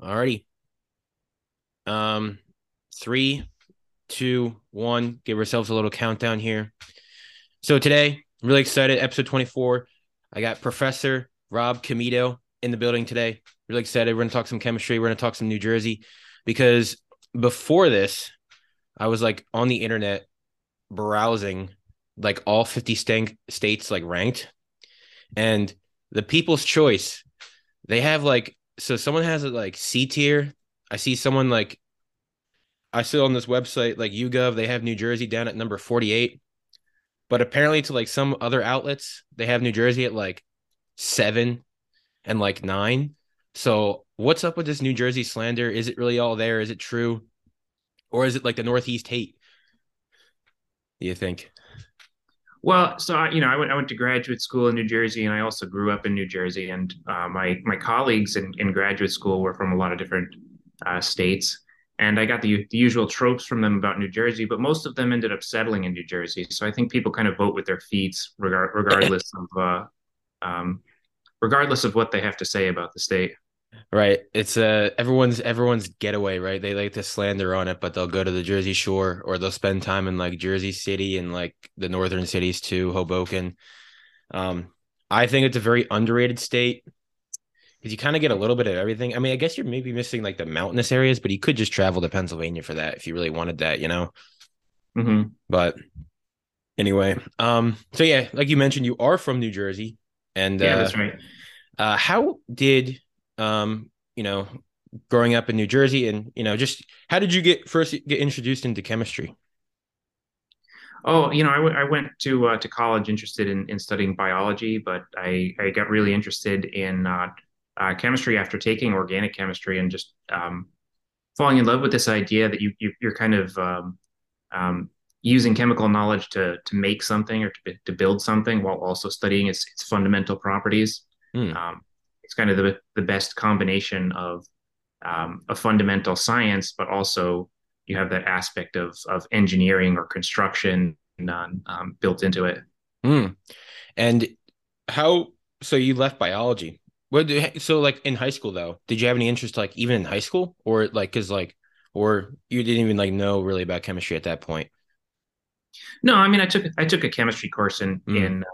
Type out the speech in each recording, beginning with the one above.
Alrighty. Um, three, two, one. Give ourselves a little countdown here. So today, I'm really excited. Episode 24. I got Professor Rob Comito in the building today. Really excited. We're gonna talk some chemistry. We're gonna talk some New Jersey because before this, I was like on the internet browsing like all 50 st- states like ranked and the people's choice they have like so someone has it like C tier. I see someone like I saw on this website like YouGov, they have New Jersey down at number 48. But apparently to like some other outlets, they have New Jersey at like seven and like nine. So what's up with this New Jersey slander? Is it really all there? Is it true? Or is it like the Northeast hate? Do you think? Well, so I, you know, I went I went to graduate school in New Jersey, and I also grew up in New Jersey. And uh, my my colleagues in, in graduate school were from a lot of different uh, states, and I got the, the usual tropes from them about New Jersey. But most of them ended up settling in New Jersey. So I think people kind of vote with their feet, regard, regardless of uh, um, regardless of what they have to say about the state. Right. It's uh everyone's everyone's getaway, right? They like to slander on it, but they'll go to the Jersey Shore or they'll spend time in like Jersey City and like the northern cities too, Hoboken. Um, I think it's a very underrated state because you kind of get a little bit of everything. I mean, I guess you're maybe missing like the mountainous areas, but you could just travel to Pennsylvania for that if you really wanted that, you know. Mm-hmm. But anyway, um, so yeah, like you mentioned, you are from New Jersey, and Yeah, uh, that's right. uh, how did um, you know, growing up in New Jersey, and you know, just how did you get first get introduced into chemistry? Oh, you know, I, w- I went to uh, to college interested in, in studying biology, but I, I got really interested in uh, uh, chemistry after taking organic chemistry and just um, falling in love with this idea that you, you you're kind of um, um, using chemical knowledge to to make something or to, to build something while also studying its its fundamental properties. Hmm. Um, it's kind of the the best combination of um, a fundamental science, but also you have that aspect of of engineering or construction um, um, built into it. Hmm. And how? So you left biology. What? do- So like in high school though, did you have any interest like even in high school or like because like or you didn't even like know really about chemistry at that point? No, I mean I took I took a chemistry course in Mm. in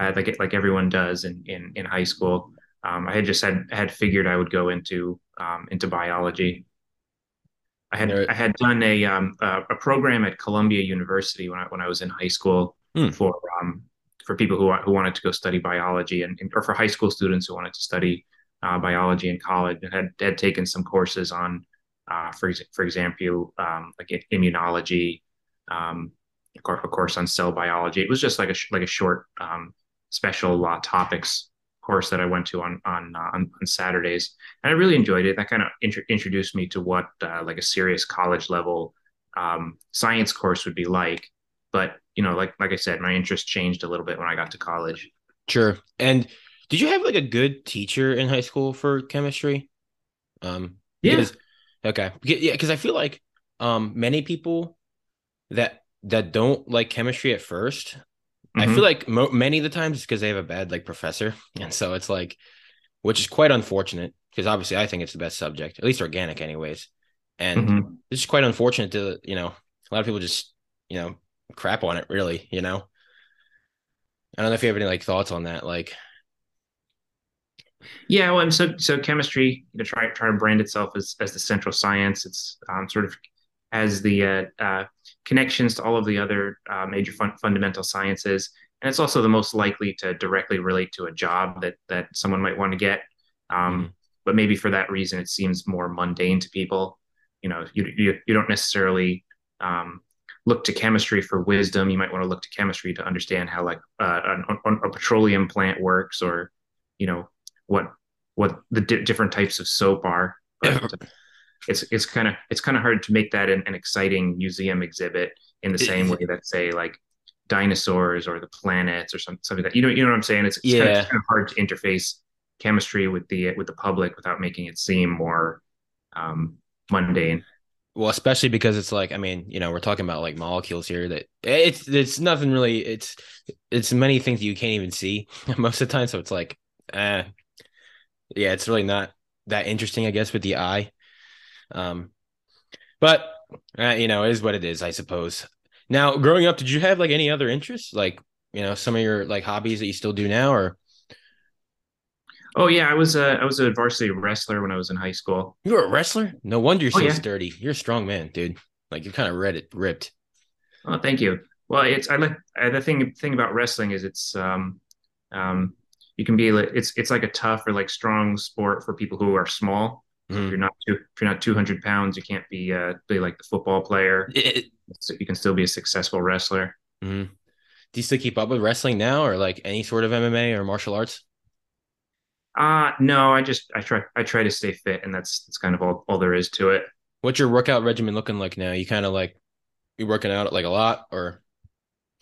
uh, like like everyone does in in in high school. Um, I had just had had figured I would go into um, into biology. I had There- I had done a um a, a program at Columbia University when I when I was in high school Hmm. for um for people who who wanted to go study biology and or for high school students who wanted to study uh, biology in college and had had taken some courses on uh, for for example um, like immunology um, of course, on cell biology. It was just like a like a short um, special uh, topics course that I went to on on, uh, on on Saturdays, and I really enjoyed it. That kind of int- introduced me to what uh, like a serious college level um, science course would be like. But you know, like like I said, my interest changed a little bit when I got to college. Sure. And did you have like a good teacher in high school for chemistry? Um, Yeah. because okay, yeah, because I feel like um many people that that don't like chemistry at 1st I feel like mo- many of the times it's because they have a bad like professor, and so it's like, which is quite unfortunate because obviously I think it's the best subject, at least organic, anyways. And Mhm. it's just quite unfortunate to you know a lot of people just you know crap on it, really. You know, I don't know if you have any like thoughts on that, like. Yeah, well, and so so chemistry, you know, try try to brand itself as as the central science. It's um, sort of has the uh, uh, connections to all of the other uh, major fun- fundamental sciences, and it's also the most likely to directly relate to a job that that someone might want to get. Um, Mhm. But maybe for that reason, it seems more mundane to people. You know, you you, you don't necessarily um, look to chemistry for wisdom. You might want to look to chemistry to understand how like uh, an, a petroleum plant works, or you know what what the di different types of soap are. But it's it's kind of it's kind of hard to make that an, an exciting museum exhibit in the same way that say like dinosaurs or the planets or some, something like that you know you know what I'm saying. It's, it's, kind, of, kind of hard to interface chemistry with the with the public without making it seem more um, mundane. Well, especially because it's like, I mean, you know, we're talking about like molecules here that it's it's nothing really. It's it's many things you can't even see most of the time. So it's like, eh, yeah, it's really not that interesting, I guess, with the eye. Um, but uh, you know, it is what it is, I suppose. Now, growing up, did you have like any other interests, like you know, some of your like hobbies that you still do now, or? Oh yeah, I was a I was a varsity wrestler when I was in high school. You were a wrestler? No wonder you're Oh so yeah. sturdy. You're a strong man, dude. Like you're kind of red ripped. Oh, thank you. Well, it's I like uh, the thing thing about wrestling is it's um um you can be like it's it's like a tough or like strong sport for people who are small. If Mhm. you're not two, if you're not 200 pounds, you can't be uh be like the football player. It- So you can still be a successful wrestler. mhm. Do you still keep up with wrestling now, or like any sort of MMA or martial arts? Uh no, I just I try I try to stay fit and that's that's kind of all, all there is to it. What's your workout regimen looking like now? You kind of like you working out like a lot or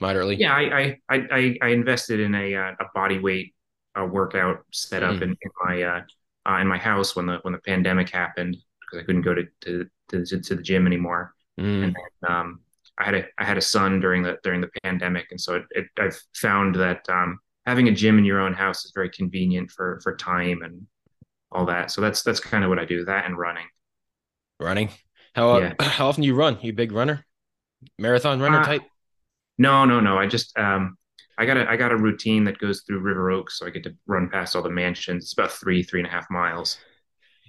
moderately? Yeah, I I I I I invested in a uh, a body weight uh, workout setup Mm, in, in my uh, uh in my house when the when the pandemic happened because I couldn't go to to to, to the gym anymore. And mm, then, um, I had a I had a son during the during the pandemic, and so it, it, I've found that um, having a gym in your own house is very convenient for for time and all that. So that's that's kind of what I do. That and running. running. How Yeah. how often do you run? You a big runner? Marathon runner Uh, type? no, no, no. I just um, I got a I got a routine that goes through River Oaks, so I get to run past all the mansions. It's about three three and a half miles.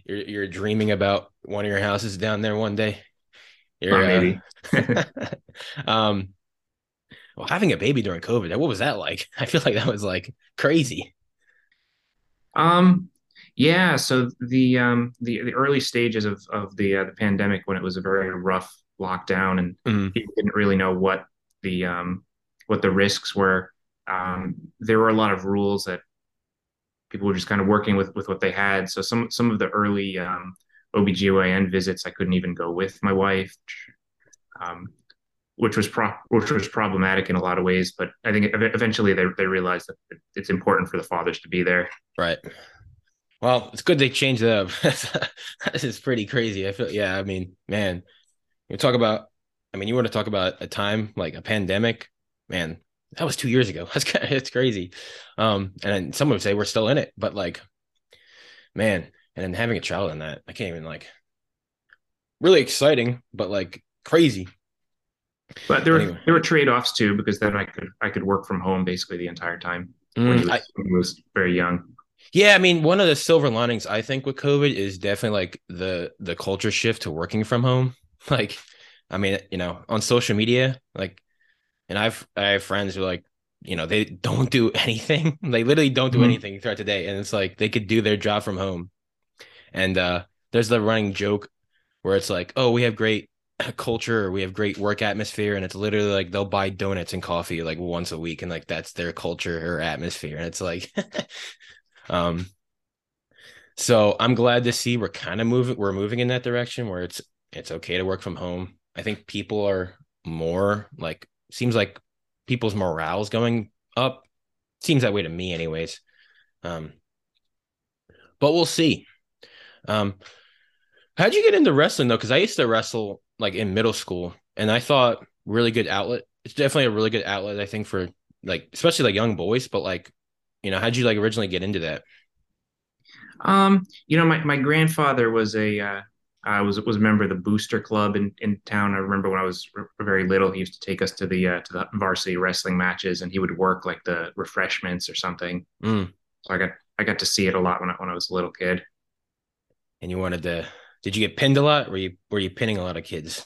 You're you're dreaming about one of your houses down there one day. You're uh, maybe. um well having a baby during COVID, what was that like? I feel like that was like crazy. Um, yeah, so the um the the early stages of of the uh, the pandemic when it was a very rough lockdown and Mhm. people didn't really know what the um what the risks were. Um, there were a lot of rules that people were just kind of working with with what they had. So some some of the early um OBGYN visits I couldn't even go with my wife, um, which was pro which was problematic in a lot of ways. But I think eventually they they realized that it's important for the fathers to be there. Right. Well, it's good they changed up. This is pretty crazy. I feel yeah, I mean, man, you talk about I mean, you want to talk about a time like a pandemic, man, that was two years ago. That's it's crazy. Um, and then some would say we're still in it, but like, man, and then having a child in that, I can't even like really exciting, but like crazy. But there were Anyway. there were trade-offs too, because then I could I could work from home basically the entire time when he Mm, was, I, when he was very young. yeah, I mean, one of the silver linings I think with COVID is definitely like the the culture shift to working from home. Like, I mean, you know, on social media, like, and I've I have friends who like, you know, they don't do anything. They literally don't do Mhm. anything throughout the day, and it's like they could do their job from home. And uh there's the running joke where it's like, oh, we have great culture, we have great work atmosphere, and it's literally like they'll buy donuts and coffee like once a week, and like that's their culture or atmosphere, and it's like, um. So I'm glad to see we're kind of moving. We're moving in that direction where it's it's okay to work from home. I think people are more like seems like people's morale's going up. Seems that way to me, anyways. Um, but we'll see. Um, how'd you get into wrestling though? Because I used to wrestle like in middle school, and I thought really good outlet. It's definitely a really good outlet, I think, for like especially like young boys. But like, you know, how'd you like originally get into that? Um, you know, my, my grandfather was a uh, uh, was was a member of the Booster Club in, in town. I remember when I was r- very little, he used to take us to the uh, to the varsity wrestling matches, and he would work like the refreshments or something. Mm. So I got I got to see it a lot when I, when I was a little kid. And you wanted to? Did you get pinned a lot? Were you were you pinning a lot of kids?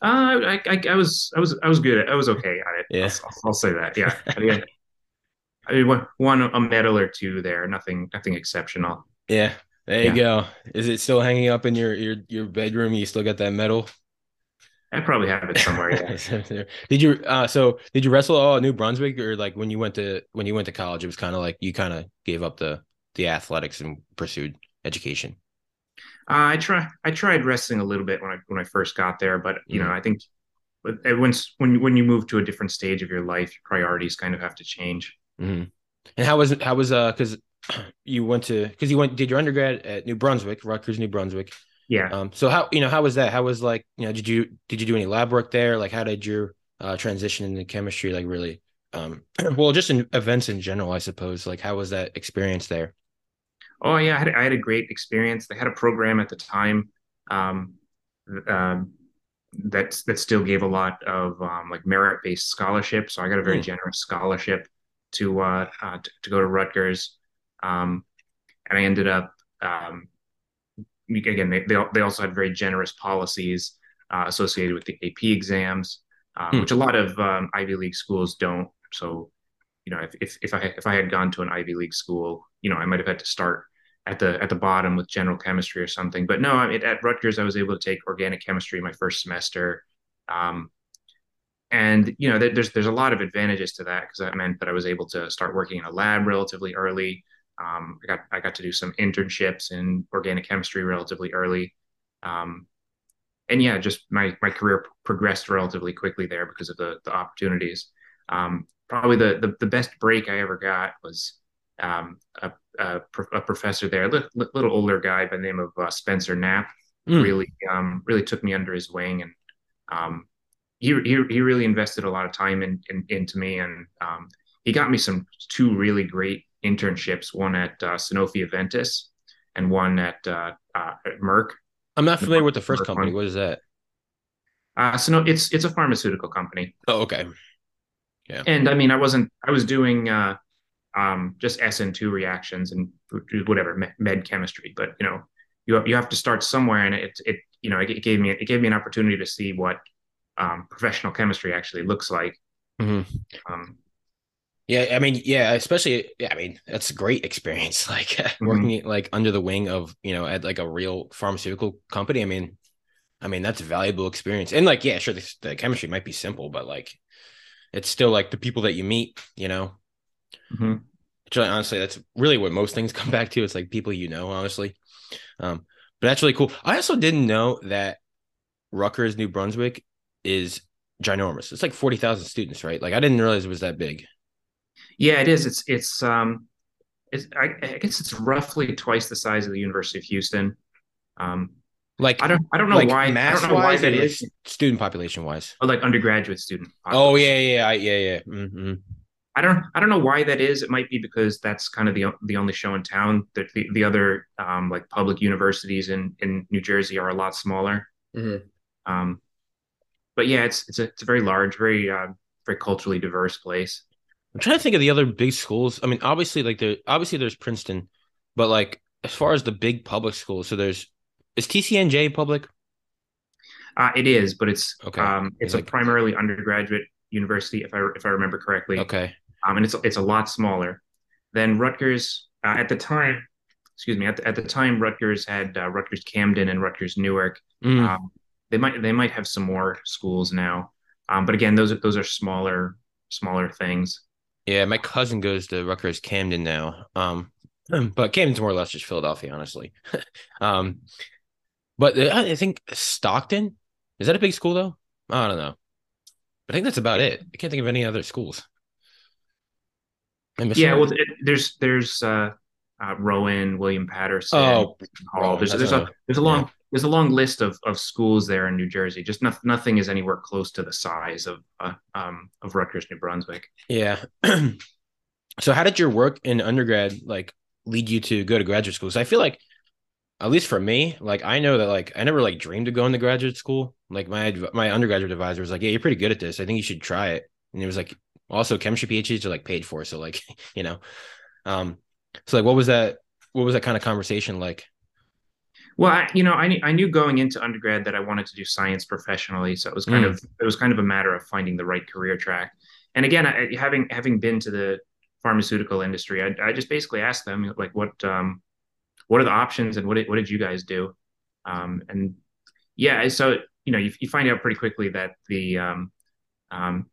Uh, I, I I was I was I was good. At, I was okay at it. Yeah. I'll, I'll, say that. Yeah. I mean, I won a medal or two there. Nothing nothing exceptional. Yeah, there Yeah. you go. Is it still hanging up in your your your bedroom? You still got that medal? I probably have it somewhere. Yeah. did you uh so did you wrestle all at New Brunswick or like when you went to when you went to college it was kind of like you kind of gave up the the athletics and pursued education. Uh, I try I tried wrestling a little bit when I when I first got there, but you know I think but once when when you move to a different stage of your life, your priorities kind of have to change. hmm And how was it how was uh cuz you went to cuz you went did your undergrad at New Brunswick, Rutgers New Brunswick. Yeah. Um so how you know how was that? How was like, you know, did you did you do any lab work there? Like how did your uh transition into chemistry like really um well just in events in general, I suppose. Like how was that experience there? Oh yeah, I had, I had a great experience. They had a program at the time um, um, that that still gave a lot of um, like merit-based scholarship. So I got a very Hmm. generous scholarship to uh, uh to, to go to Rutgers, um, and I ended up um, again they they also had very generous policies uh, associated with the AP exams, um, Hmm. which a lot of um, Ivy League schools don't. So you know if, if if I if I had gone to an Ivy League school, you know I might have had to start at the at the bottom with general chemistry or something. But no, I mean, at Rutgers I was able to take organic chemistry my first semester. Um, and you know, there's there's a lot of advantages to that because that meant that I was able to start working in a lab relatively early. Um, I got I got to do some internships in organic chemistry relatively early, um, and yeah, just my my career progressed relatively quickly there because of the the opportunities. Um, probably the, the the best break I ever got was um, a, a, a professor there, a little, little older guy by the name of uh, Spencer Knapp, Hmm. really um, really took me under his wing and um, he, he he really invested a lot of time in, in into me, and um, he got me some two really great internships. One at uh, Sanofi Aventis, and one at, uh, uh, at Merck. I'm not familiar with the first Merck company. one. What is that? Uh, so no, it's it's a pharmaceutical company, Oh, okay. Yeah. and I mean, I wasn't I was doing uh, um, just SN2 reactions and whatever med, chemistry, but you know, you you have to start somewhere, and it it you know it, gave me it gave me an opportunity to see what um, professional chemistry actually looks like. Mhm. Um, Yeah, I mean, yeah, especially, yeah, I mean, that's a great experience. Like mhm. working like under the wing of, you know, at like a real pharmaceutical company. I mean, I mean, that's a valuable experience. And like, yeah, sure, the, the chemistry might be simple, but like, it's still like the people that you meet, you know. Mhm. Which honestly, that's really what most things come back to. It's like people you know, honestly. Um, but that's really cool. I also didn't know that Rutgers, New Brunswick, is ginormous. It's like forty thousand students, right? Like, I didn't realize it was that big. Yeah, it is. It's it's um, it's I, I guess it's roughly twice the size of the University of Houston. Um, Like, I don't I don't know like why I don't know why that or student population wise. Or like undergraduate student Oh population. yeah, yeah, yeah, yeah, yeah. hmm I don't I don't know why that is. It might be because that's kind of the the only show in town. The the, the other um, like public universities in in New Jersey are a lot smaller. hmm Um, but yeah, it's it's a it's a very large, very uh, very culturally diverse place. I'm trying to think of the other big schools. I mean, obviously, like there, obviously there's Princeton, but like as far as the big public schools, so there's is TCNJ public? Uh, it is, but it's Okay, um, it's it's a primarily undergraduate university, if I if I remember correctly. okay, um, and it's it's a lot smaller than Rutgers uh, at the time. Excuse me. At the, at the time, Rutgers had uh, Rutgers Camden and Rutgers Newark. Mm, Um, they might they might have some more schools now, um, but again, those are those are smaller smaller things. Yeah. My cousin goes to Rutgers Camden now. Um, but Camden's more or less just Philadelphia, honestly. um, but I think Stockton is that a big school though? I don't know. I think that's about it. I can't think of any other schools. Am I missing Yeah, well, it, there's there's uh, uh, Rowan, William Paterson, Oh, Hall. There's there's a another- there's a yeah. There's a long list of of schools there in New Jersey. Just no, nothing is anywhere close to the size of uh, um of Rutgers, New Brunswick. Yeah. so how did your work in undergrad like lead you to go to graduate school? So I feel like at least for me, like I know that like I never like dreamed of going to graduate school. Like my my undergraduate advisor was like, "Yeah, you're pretty good at this. I think you should try it." And it was like also chemistry PhDs are like paid for, so like, you know. Um so like what was that what was that kind of conversation like? Well, I, you know, I knew, I knew going into undergrad that I wanted to do science professionally, so it was kind Mm. of it was kind of a matter of finding the right career track. And again, I, having having been to the pharmaceutical industry, I, I just basically asked them like, what um, what are the options, and what did, what did you guys do? Um, and yeah, so you know, you, you find out pretty quickly that the um, um,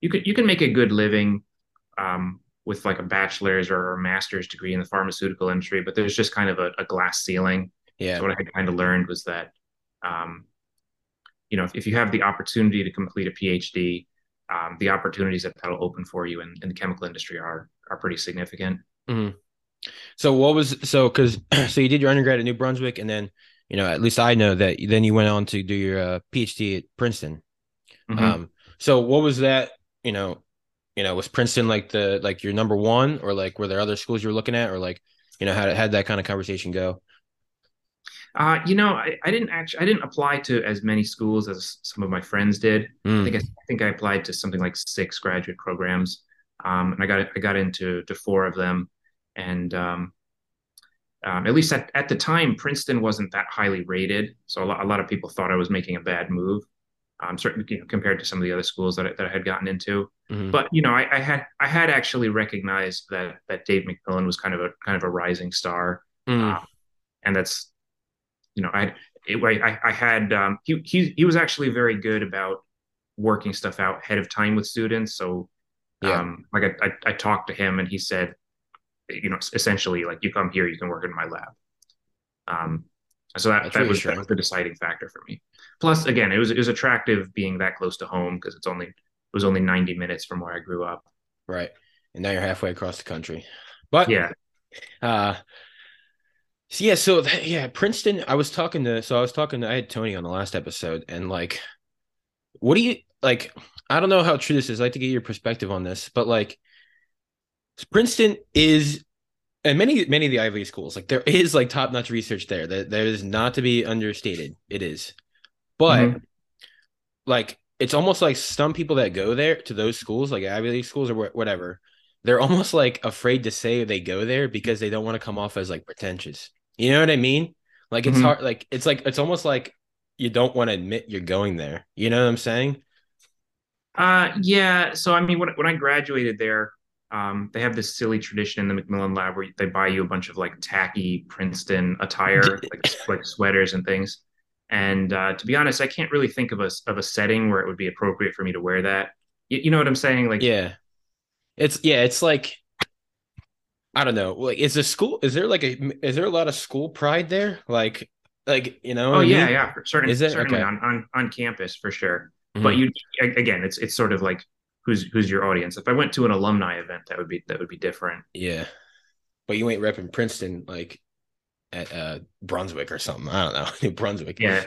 you could you can make a good living um, with like a bachelor's or a master's degree in the pharmaceutical industry, but there's just kind of a, a glass ceiling. Yeah. So what I had kind of learned was that, um, you know, if, if you have the opportunity to complete a PhD, um, the opportunities that that'll open for you in, in the chemical industry are are pretty significant. Mhm. So what was so because so you did your undergrad at New Brunswick and then you know at least I know that then you went on to do your uh, PhD at Princeton. Mhm. Um, so what was that? You know, you know, was Princeton like the like your number one, or like were there other schools you were looking at, or like You know, how did that kind of conversation go? Uh, you know, I, I didn't actually I didn't apply to as many schools as some of my friends did. I think I, Mm, I think I applied to something like six graduate programs, um, and I got I got into to four of them, and um, um, at least at, at the time, Princeton wasn't that highly rated, so a lot, a lot of people thought I was making a bad move. Um, certainly, you know, compared to some of the other schools that I, that I had gotten into. hmm But you know, I, I had I had actually recognized that that Dave MacMillan was kind of a kind of a rising star, mm, uh, and that's you know I it, I, I had um, he he he was actually very good about working stuff out ahead of time with students. So yeah, um, like I, I I talked to him and he said, you know, essentially like you come here, you can work in my lab. Um, so that that's that was that was the deciding factor for me. Plus, again, it was it was attractive being that close to home because it's only it was only 90 minutes from where I grew up. Right. And now you're halfway across the country. But Yeah. uh yeah, so yeah, Princeton, I was talking to so I was talking to I had Tony on the last episode and like what do you like I don't know how true this is. I'd like to get your perspective on this, but like Princeton is and many many of the Ivy schools, like there is like top-notch research there. That that is not to be understated. It is. But Mhm. like it's almost like some people that go there to those schools, like Ivy League schools or wh- whatever, they're almost like afraid to say they go there because they don't want to come off as like pretentious. You know what I mean? Like it's Mhm. hard. Like it's like it's almost like you don't want to admit you're going there. You know what I'm saying? Uh, yeah. So I mean, when when I graduated there, um, they have this silly tradition in the MacMillan Lab where they buy you a bunch of like tacky Princeton attire, like like sweaters and things. And uh, to be honest, I can't really think of a of a setting where it would be appropriate for me to wear that. You, you know what I'm saying? Like, Yeah. It's yeah. It's like I don't know. Like, is the school? Is there like a? Is there a lot of school pride there? Like, like you know oh yeah, mean? yeah, certain, Is it certainly okay? on on on campus for sure. But Mhm. you again, it's it's sort of like who's who's your audience. If I went to an alumni event, that would be that would be different. Yeah, but you ain't repping Princeton like at uh Brunswick or something. I don't know, New Brunswick. Yeah,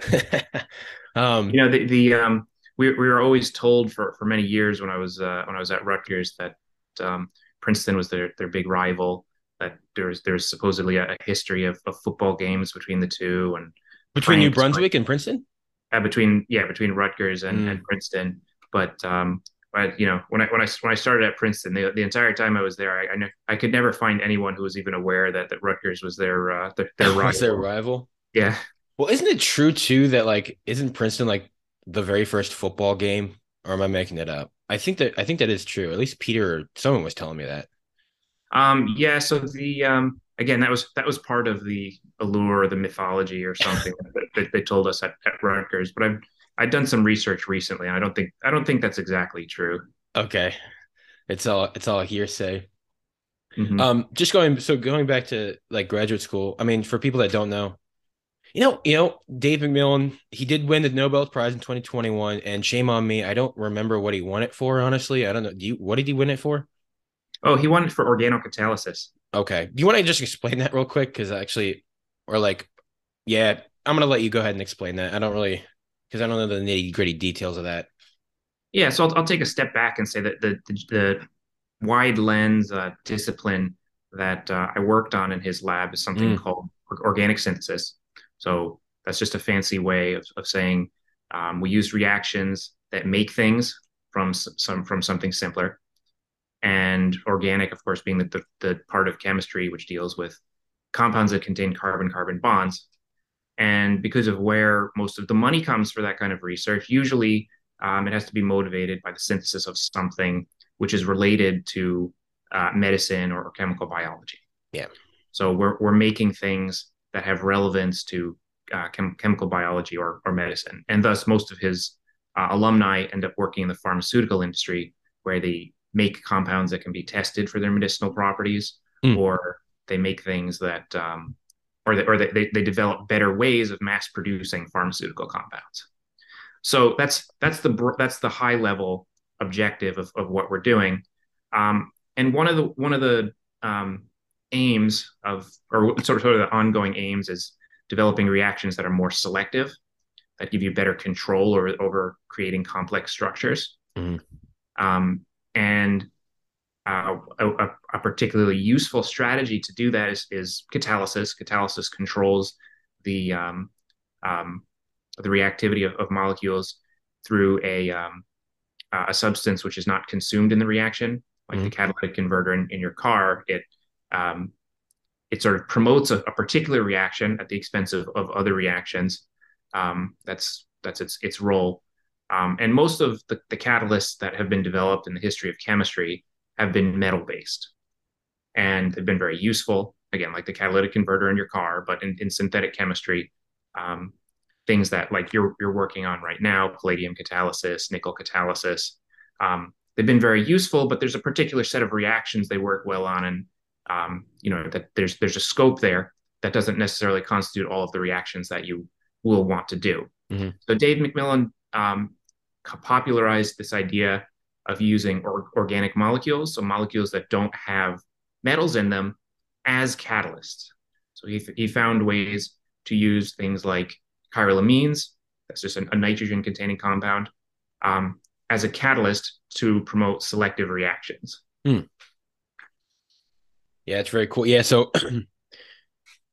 um, You know, the the um we we were always told for for many years when I was uh, when I was at Rutgers that um, Princeton was their their big rival. That there's there's supposedly a, a history of, of football games between the two and between New Brunswick and Princeton. uh, between yeah between Rutgers and, and Mm, Princeton. But um, but you know when I when I when I started at Princeton, the, the entire time I was there, I I, ne- I could never find anyone who was even aware that that Rutgers was their uh, their, their was their rival. rival? Yeah. Well, isn't it true too that like isn't Princeton like the very first football game? Or am I making it up? I think that I think that is true. At least Peter or someone was telling me that. Um, yeah, so the um, again, that was that was part of the allure, the mythology, or something that, that they told us at, at Rutgers. But I've I've done some research recently, and I don't think I don't think that's exactly true. Okay, it's all it's all hearsay. hmm Um, just going so going back to like graduate school. I mean, for people that don't know, you know, you know, Dave MacMillan, he did win the Nobel Prize in 2021, and shame on me, I don't remember what he won it for. Honestly, I don't know. Do you? What did he win it for? Oh, he won it for organocatalysis. Okay, do you want to just explain that real quick? Because actually, or like, yeah, I'm gonna let you go ahead and explain that. I don't really, because I don't know the nitty gritty details of that. Yeah, so I'll, I'll take a step back and say that the the, the wide lens uh, discipline that uh, I worked on in his lab is something Mm, called organic synthesis. So that's just a fancy way of, of saying um, we use reactions that make things from some from something simpler, and organic, of course, being the, the, the part of chemistry which deals with compounds that contain carbon-carbon bonds. And because of where most of the money comes for that kind of research, usually um, it has to be motivated by the synthesis of something which is related to uh, medicine or, chemical biology. yeah. So we're we're making things that have relevance to uh, chem- chemical biology or or medicine, and thus most of his uh, alumni end up working in the pharmaceutical industry, where they make compounds that can be tested for their medicinal properties, Mm, or they make things that um, or they, or they, they, develop better ways of mass producing pharmaceutical compounds. So that's that's the that's the high level objective of, of what we're doing. Um, and one of the one of the um, aims of or sort of, sort of the ongoing aims is developing reactions that are more selective, that give you better control over over creating complex structures. mm, Um, and uh, a, a, particularly useful strategy to do that is, is catalysis. Catalysis controls the um, um, the reactivity of, of, molecules through a um, a substance which is not consumed in the reaction, like mm-hmm. the catalytic converter in, in your car. It um, it sort of promotes a, a, particular reaction at the expense of, of other reactions. Um, that's that's its its role. Um, and most of the, the catalysts that have been developed in the history of chemistry have been metal based and they've been very useful. Again, like the catalytic converter in your car, but in, in synthetic chemistry, um, things that like you're you're working on right now, palladium catalysis, nickel catalysis, um, they've been very useful. But there's a particular set of reactions they work well on, and um, you know that there's there's a scope there that doesn't necessarily constitute all of the reactions that you will want to do. Mm-hmm. So Dave MacMillan um, popularized this idea of using or, organic molecules, so molecules that don't have metals in them, as catalysts. So he, he found ways to use things like chiral amines, that's just a, a nitrogen containing compound, um, as a catalyst to promote selective reactions. Hmm. Yeah, it's very cool. Yeah, so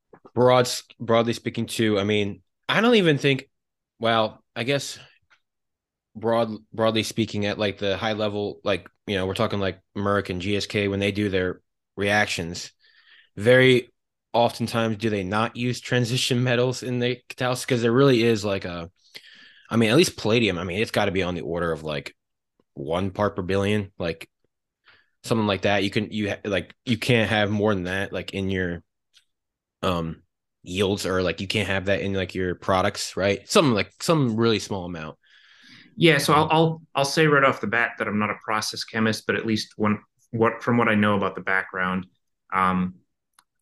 broad broadly speaking too, I mean, I don't even think well, I guess broad broadly speaking at like the high level like you know we're talking like Merck and GSK when they do their reactions very oftentimes do they not use transition metals in the catalysis because there really is like a I mean at least palladium I mean it's got to be on the order of like 1 part per billion like something like that you can you like you can't have more than that like in your um yields or like you can't have that in like your products right? Something like some really small amount. Yeah, so I'll, I'll I'll say right off the bat that I'm not a process chemist, but at least one what from what I know about the background, um,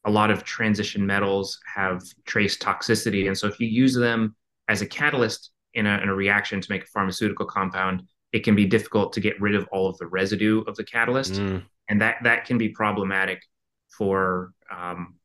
a lot of transition metals have trace toxicity, and so if you use them as a catalyst in a, in a reaction to make a pharmaceutical compound, it can be difficult to get rid of all of the residue of the catalyst, mm. and that that can be problematic for um,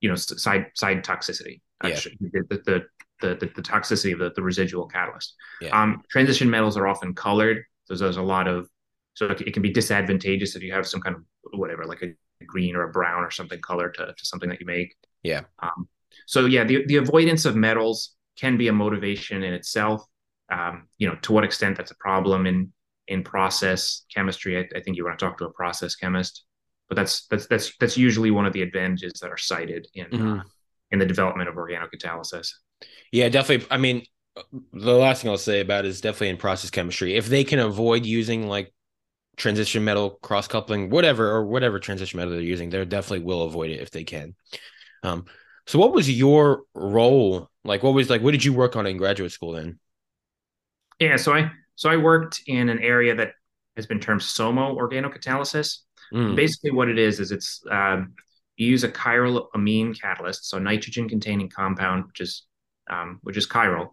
you know side side toxicity. Yeah. the, the, the, the, the toxicity of the, the residual catalyst. Yeah. Um, transition metals are often colored. So there's a lot of, so it can be disadvantageous if you have some kind of whatever, like a green or a brown or something color to, to something that you make. Yeah. Um, so yeah, the, the avoidance of metals can be a motivation in itself. Um, you know, to what extent that's a problem in in process chemistry. I, I think you want to talk to a process chemist, but that's that's that's that's usually one of the advantages that are cited in mm-hmm. uh, in the development of organocatalysis. Yeah, definitely. I mean, the last thing I'll say about it is definitely in process chemistry. If they can avoid using like transition metal cross coupling, whatever or whatever transition metal they're using, they definitely will avoid it if they can. Um, so what was your role? Like, what was like? What did you work on in graduate school then? Yeah, so I so I worked in an area that has been termed SOMO organocatalysis. Mm. Basically, what it is is it's um, you use a chiral amine catalyst, so nitrogen containing compound, which is um, which is chiral,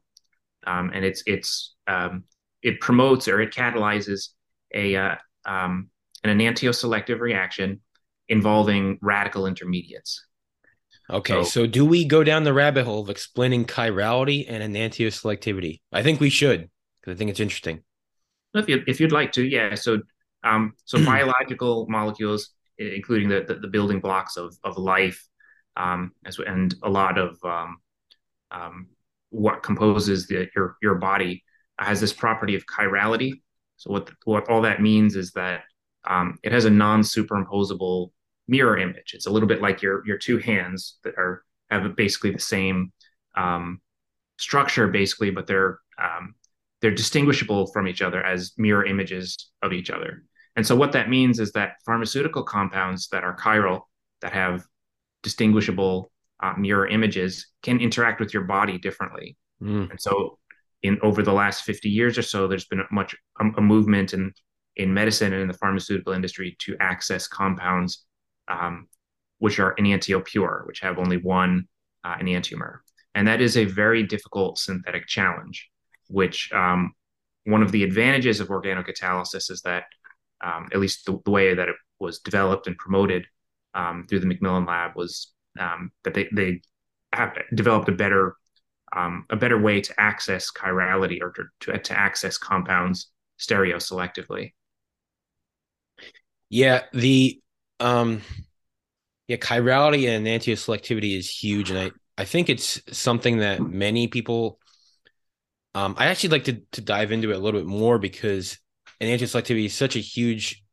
um, and it's it's um, it promotes or it catalyzes a uh, um, an enantioselective reaction involving radical intermediates. Okay, so, so, do we go down the rabbit hole of explaining chirality and enantioselectivity? I think we should because I think it's interesting. If you if you'd like to, yeah. So um, so biological molecules, including the, the, the building blocks of of life, um, as and a lot of um, um, what composes the, your your body has this property of chirality. So what what all that means is that um, it has a non-superimposable mirror image. It's a little bit like your your two hands that are have basically the same um, structure, basically, but they're um, they're distinguishable from each other as mirror images of each other. And so what that means is that pharmaceutical compounds that are chiral that have distinguishable uh, mirror images can interact with your body differently. Mm. And so, in over the last 50 years or so, there's been a much a, a movement in in medicine and in the pharmaceutical industry to access compounds um, which are enantiopure, which have only one uh, enantiomer, and that is a very difficult synthetic challenge. Which um, one of the advantages of organocatalysis is that, um, at least the, the, way that it was developed and promoted um, through the MacMillan Lab, was um, that they they developed a better um, a better way to access chirality or to, to, access compounds stereoselectively. Yeah, the um yeah, chirality and enantioselectivity is huge, and I I think it's something that many people. Um, I actually like to to dive into it a little bit more because enantioselectivity is such a huge,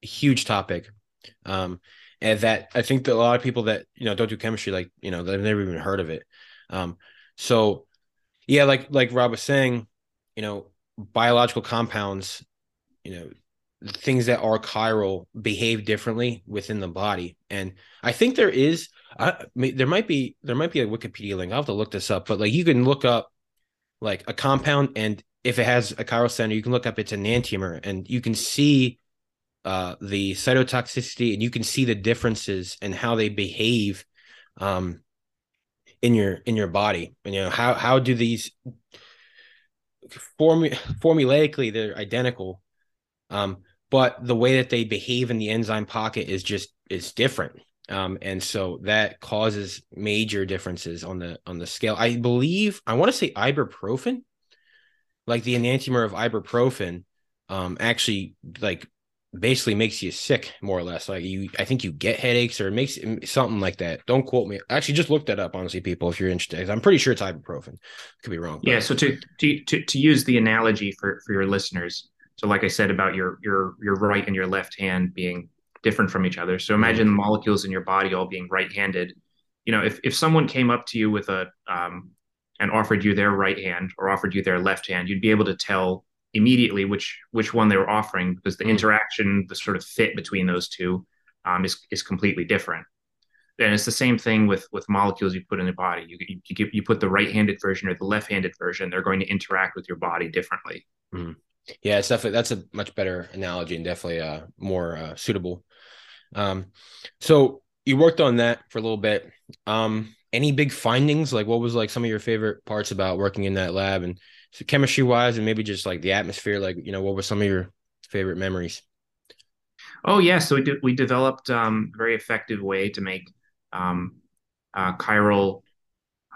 huge topic. Um, and that I think that a lot of people that you know don't do chemistry, like you know, they've never even heard of it. Um, so yeah, like like Rob was saying, you know, biological compounds, you know, things that are chiral behave differently within the body, and I think there is, I there might be there might be a Wikipedia link. I'll have to look this up, but like you can look up like a compound and if it has a chiral center, you can look up its enantiomer and you can see uh, the cytotoxicity and you can see the differences and how they behave um, in your in your body. And you know how how do these form formulaically they're identical, um, but the way that they behave in the enzyme pocket is just is different. Um, and so that causes major differences on the on the scale. I believe I want to say ibuprofen, like the enantiomer of ibuprofen, um, actually like basically makes you sick more or less. Like you, I think you get headaches or it makes something like that. Don't quote me. Actually, just look that up, honestly, people, if you're interested. I'm pretty sure it's ibuprofen. Could be wrong. Yeah. So to, to to to use the analogy for for your listeners. So like I said about your your your right and your left hand being different from each other. So imagine mm-hmm. the molecules in your body all being right-handed. You know, if if someone came up to you with a um, and offered you their right hand or offered you their left hand, you'd be able to tell immediately which which one they were offering because the mm. interaction, the sort of fit between those two, um, is is completely different. And it's the same thing with with molecules you put in the body. You you, you, you put the right-handed version or the left-handed version, they're going to interact with your body differently. Mm. Yeah, it's definitely that's a much better analogy and definitely uh, more uh, suitable. Um, so you worked on that for a little bit. Um, any big findings? Like, what was like some of your favorite parts about working in that lab and so chemistry wise and maybe just like the atmosphere like you know what were some of your favorite memories oh yeah so we did we developed um very effective way to make um uh, chiral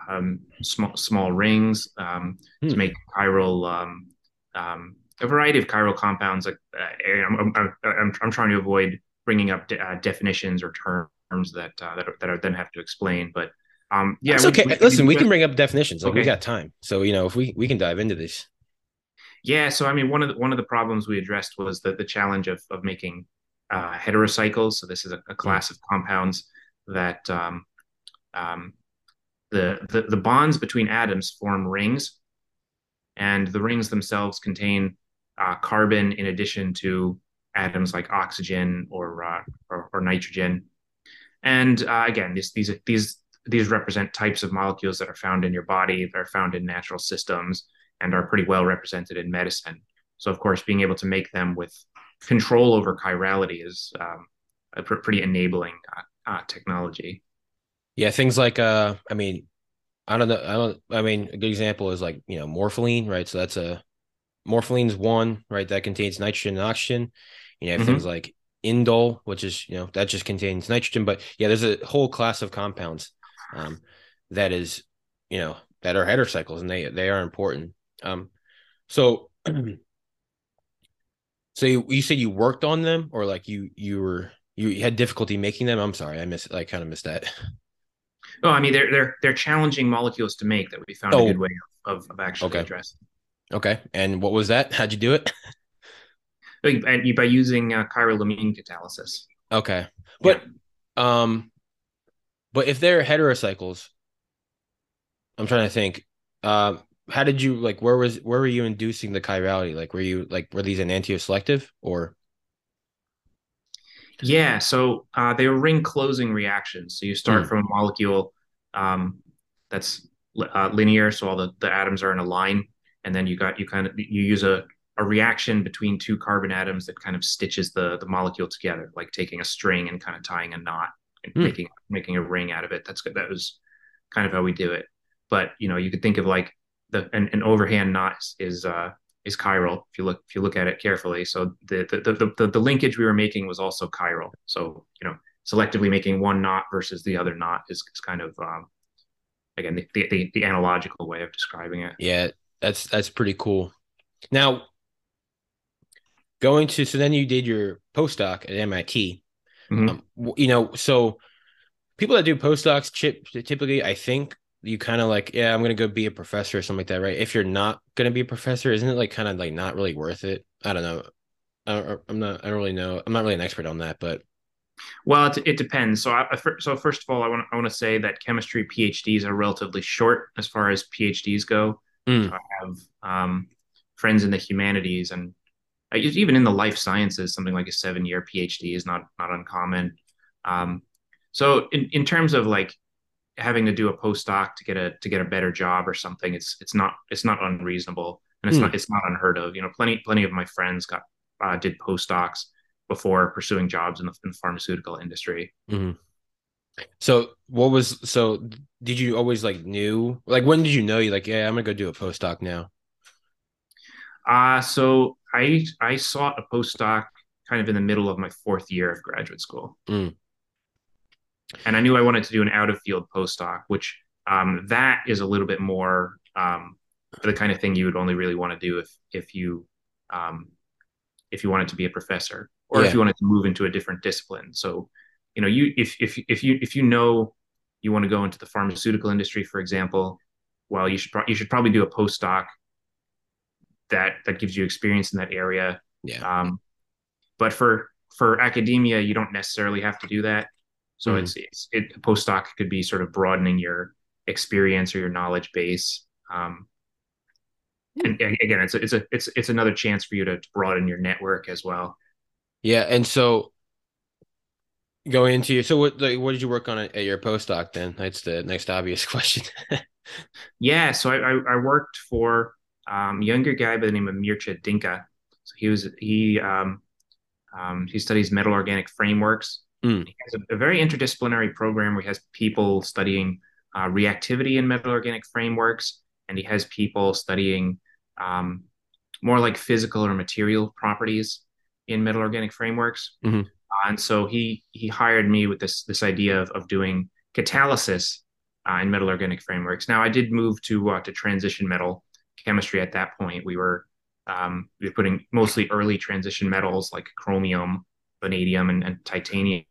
um, small small rings um, hmm. to make chiral um, um, a variety of chiral compounds. Like uh, I'm, I'm, I'm, I'm, trying to avoid bringing up de- uh, definitions or terms that uh, that, that I then have to explain. But um, yeah, it's okay. We, Listen, we, we, can bring up definitions. Like okay. we got time, so you know if we we can dive into this. Yeah, so I mean, one of the one of the problems we addressed was the the challenge of of making uh, heterocycles. So this is a, a class of compounds that um, um, the, the the bonds between atoms form rings, and the rings themselves contain uh, carbon in addition to atoms like oxygen or uh, or, or, nitrogen. And uh, again, this, these these these represent types of molecules that are found in your body, that are found in natural systems, and are pretty well represented in medicine. So, of course, being able to make them with control over chirality is um, a pr- pretty enabling uh, uh, technology. Yeah, things like uh, I mean, I don't know. I don't. I mean, a good example is like you know morpholine, right? So that's a morpholine's one, right? That contains nitrogen and oxygen. You have mm-hmm. things like indole, which is you know that just contains nitrogen. But yeah, there's a whole class of compounds um, that is, you know, that are heterocycles and they they are important. Um, so, so you, you said you worked on them, or like you you were you had difficulty making them. I'm sorry, I missed. I kind of missed that. Oh, I mean, they're they're they're challenging molecules to make that we found oh. a good way of of actually okay. addressing. Okay, and what was that? How'd you do it? by using uh, chiral amine catalysis. Okay, but yeah. um, but if they're heterocycles, I'm trying to think. Uh, how did you like? Where was where were you inducing the chirality? Like, were you like were these enantioselective or? Yeah, so uh, they were ring closing reactions. So you start mm. from a molecule um, that's uh, linear, so all the, the atoms are in a line, and then you got you kind of you use a a reaction between two carbon atoms that kind of stitches the the molecule together, like taking a string and kind of tying a knot and mm. making making a ring out of it. That's good. That was kind of how we do it. But you know, you could think of like the an, an overhand knot is uh, is chiral if you look if you look at it carefully. So the the, the the the linkage we were making was also chiral. So you know, selectively making one knot versus the other knot is, is kind of um, again the, the the analogical way of describing it. Yeah, that's that's pretty cool. Now, going to so then you did your postdoc at MIT. Mhm. Um, you know, so people that do postdocs, chip typically, I think you kind of like, yeah, I'm gonna go be a professor or something like that, right? If you're not gonna be a professor, isn't it like kind of like not really worth it? I don't know. I, I'm not. I don't really know. I'm not really an expert on that, but Well, it, it depends. So, I so first of all, I want I want to say that chemistry PhDs are relatively short as far as PhDs go. Mm. So I have um, friends in the humanities and uh, even in the life sciences, something like a seven-year PhD is not not uncommon. Um, so, in, in terms of like having to do a postdoc to get a to get a better job or something, it's it's not it's not unreasonable and it's Mm. not it's not unheard of. You know, plenty plenty of my friends got uh, did postdocs before pursuing jobs in the, in the pharmaceutical industry. Mhm. So what was so? Did you always like knew like when did you know you like yeah I'm gonna go do a postdoc now? Uh, so I I sought a postdoc kind of in the middle of my fourth year of graduate school. Mm. And I knew I wanted to do an out of field postdoc, which um, that is a little bit more um, the kind of thing you would only really want to do if if you um, if you wanted to be a professor or Yeah. if you wanted to move into a different discipline. So, you know, you if if if you if you know you want to go into the pharmaceutical industry, for example, well, you should pro- you should probably do a postdoc that that gives you experience in that area. Yeah. Um, but for for academia, you don't necessarily have to do that. So Mhm. it's it's it, a postdoc could be sort of broadening your experience or your knowledge base. Um, and again, it's a, it's a it's it's another chance for you to broaden your network as well. Yeah, and so going into so what like what did you work on at, your postdoc then? That's the next obvious question. Yeah, so I I, I worked for um, a younger guy by the name of Mircea Dinca. So he was he um, um, he studies metal organic frameworks. Mm. He has a, a very interdisciplinary program where he has people studying uh, reactivity in metal organic frameworks, and he has people studying um, more like physical or material properties in metal organic frameworks. Mhm. Uh, and so he he hired me with this this idea of of doing catalysis uh, in metal organic frameworks. Now I did move to uh, to transition metal chemistry at that point. We were um, we were putting mostly early transition metals like chromium, vanadium, and, and titanium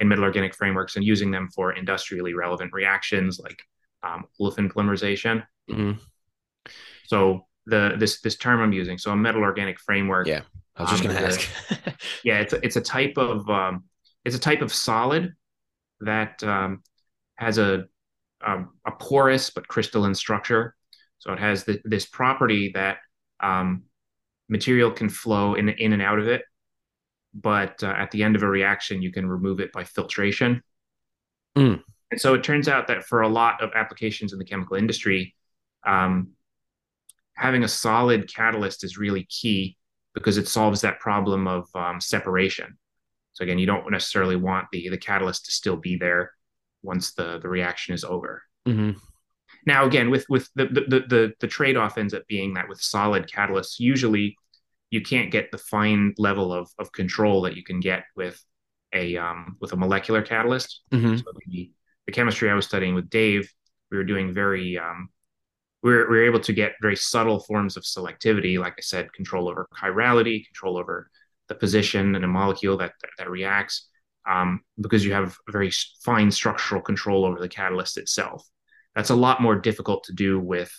in metal organic frameworks and using them for industrially relevant reactions like um, olefin polymerization. Mhm. So the this this term I'm using, so a metal organic framework. Yeah. I was just Um, gonna ask. Yeah, it's a, it's a type of um, it's a type of solid that um, has a, a a porous but crystalline structure. So it has the, this property that um, material can flow in in and out of it, but uh, at the end of a reaction, you can remove it by filtration. Mm. And so it turns out that for a lot of applications in the chemical industry, um, having a solid catalyst is really key because it solves that problem of um, separation. So again, you don't necessarily want the the catalyst to still be there once the the reaction is over. Mhm. Now, again, with with the the the, the trade off ends up being that with solid catalysts, usually you can't get the fine level of of control that you can get with a um, with a molecular catalyst. Mhm. So the, the chemistry I was studying with Dave, we were doing very um, we were, we were able to get very subtle forms of selectivity, like I said, control over chirality, control over the position in a molecule that that, that reacts, um, because you have very fine structural control over the catalyst itself. That's a lot more difficult to do with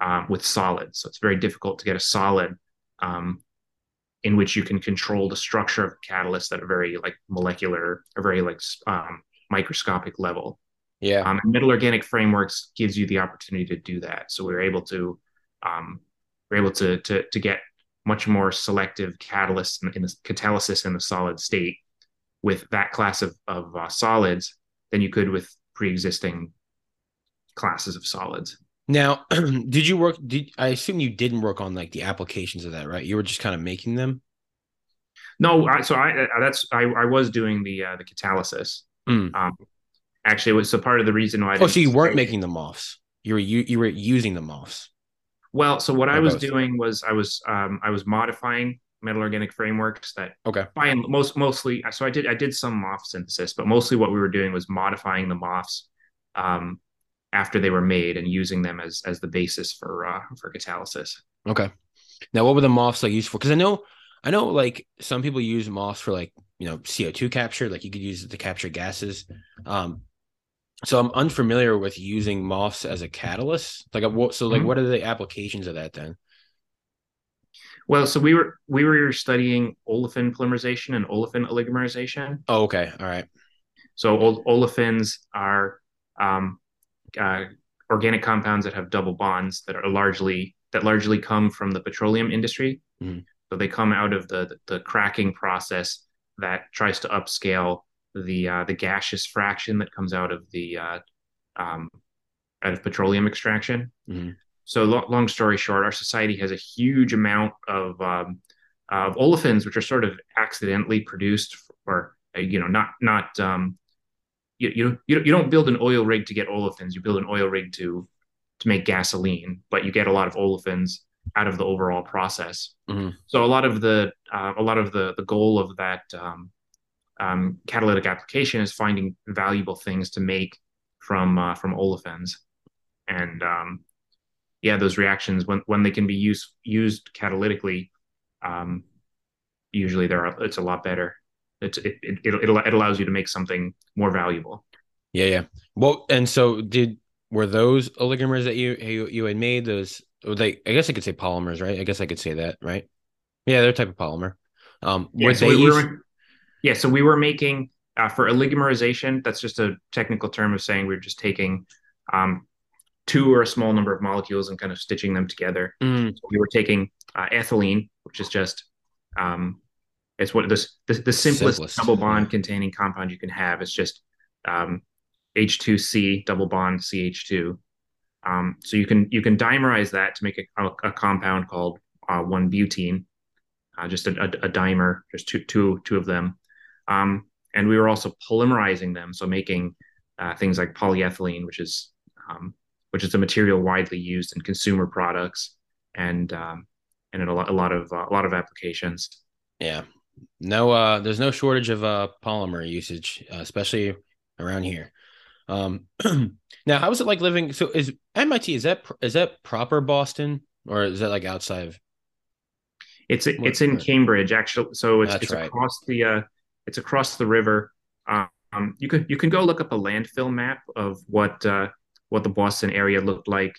um, with solids. So it's very difficult to get a solid um, in which you can control the structure of the catalyst at a very like molecular or very like um, microscopic level. Yeah. Um, metal organic frameworks gives you the opportunity to do that. So we're able to um, we're able to to to get much more selective catalysts in, in the catalysis in the solid state with that class of of uh, solids than you could with pre-existing classes of solids. Now, did you work? Did I assume you didn't work on like the applications of that, right? You were just kind of making them. No, I, so I uh, that's I, I was doing the uh, the catalysis. Mm. Um, actually, it was so part of the reason why. I Oh, so you weren't making the MOFs. You were you you were using the MOFs. Well, so what I was both? doing was I was um, I was modifying metal organic frameworks that Okay. by and most mostly so I did I did some MOF synthesis, but mostly what we were doing was modifying the MOFs um, after they were made and using them as as the basis for uh, for catalysis. Okay. Now, what were the MOFs like used for? Because I know I know like some people use MOFs for like you know CO2 capture, like you could use it to capture gases. Um, so I'm unfamiliar with using MOFs as a catalyst. Like, so like, mm-hmm. what are the applications of that then? Well, so we were we were studying olefin polymerization and olefin oligomerization. Oh, okay, all right. So olefins are um, uh, organic compounds that have double bonds that are largely that largely come from the petroleum industry. Mm-hmm. So they come out of the the cracking process that tries to upscale the uh, the gaseous fraction that comes out of the uh, um, out of petroleum extraction. Mm-hmm. So lo- long story short, our society has a huge amount of um, of olefins, which are sort of accidentally produced, or uh, you know, not not um, you you you you don't build an oil rig to get olefins. You build an oil rig to to make gasoline, but you get a lot of olefins out of the overall process. Mm-hmm. So a lot of the uh, a lot of the the goal of that um, um, catalytic application is finding valuable things to make from uh, from olefins, and um, yeah, those reactions when when they can be used used catalytically, um, usually they're it's a lot better. It's, it, it it it allows you to make something more valuable. Yeah, yeah. Well, and so did were those oligomers that you you, you had made those? They I guess I could say polymers, right? I guess I could say that, right? Yeah, they're type of polymer. Um, yeah, so they we were, yeah, so we were making uh, for oligomerization. That's just a technical term of saying we are just taking um, two or a small number of molecules and kind of stitching them together. Mm. So we were taking uh, ethylene, which is just um, it's what this the, the simplest, simplest, double bond containing compound you can have. It's just um, H2C double bond CH2. Um, so you can you can dimerize that to make a, a, a compound called uh, one butene, uh, just a, a, a, dimer, just two two two of them. Um, and we were also polymerizing them, so making uh, things like polyethylene, which is um, which is a material widely used in consumer products and um, and in a lot a lot of uh, a lot of applications. Yeah, no, uh, there's no shortage of uh, polymer usage, uh, especially around here. Um, now, how is it like living? So, is MIT is that is that proper Boston or is that like outside of? It's it's in Cambridge actually, so it's, it's right. across the uh, it's across the river. Um, you can you can go look up a landfill map of what uh, what the Boston area looked like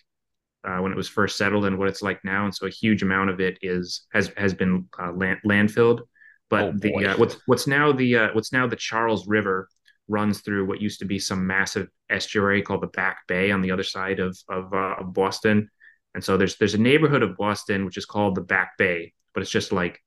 uh, when it was first settled and what it's like now. And so a huge amount of it is has has been uh, land, landfilled. But oh, the uh, what's what's now the uh, what's now the Charles River runs through what used to be some massive estuary called the Back Bay on the other side of of, uh, of Boston. And so there's there's a neighborhood of Boston which is called the Back Bay, but it's just like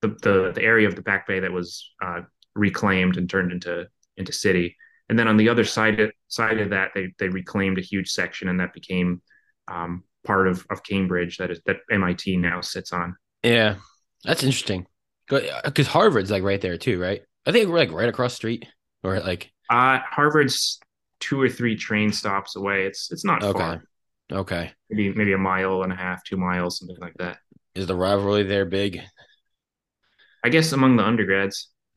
the the, the area of the Back Bay that was uh, reclaimed and turned into into city. And then on the other side of, side of that, they they reclaimed a huge section, and that became um, part of, of Cambridge that is that MIT now sits on. Yeah, that's interesting. Because Harvard's like right there too, right? I think we're like right across street, or like uh Harvard's two or three train stops away. It's it's not okay. far. Okay. Maybe maybe a mile and a half, two miles, something like that. Is the rivalry there big? I guess among the undergrads.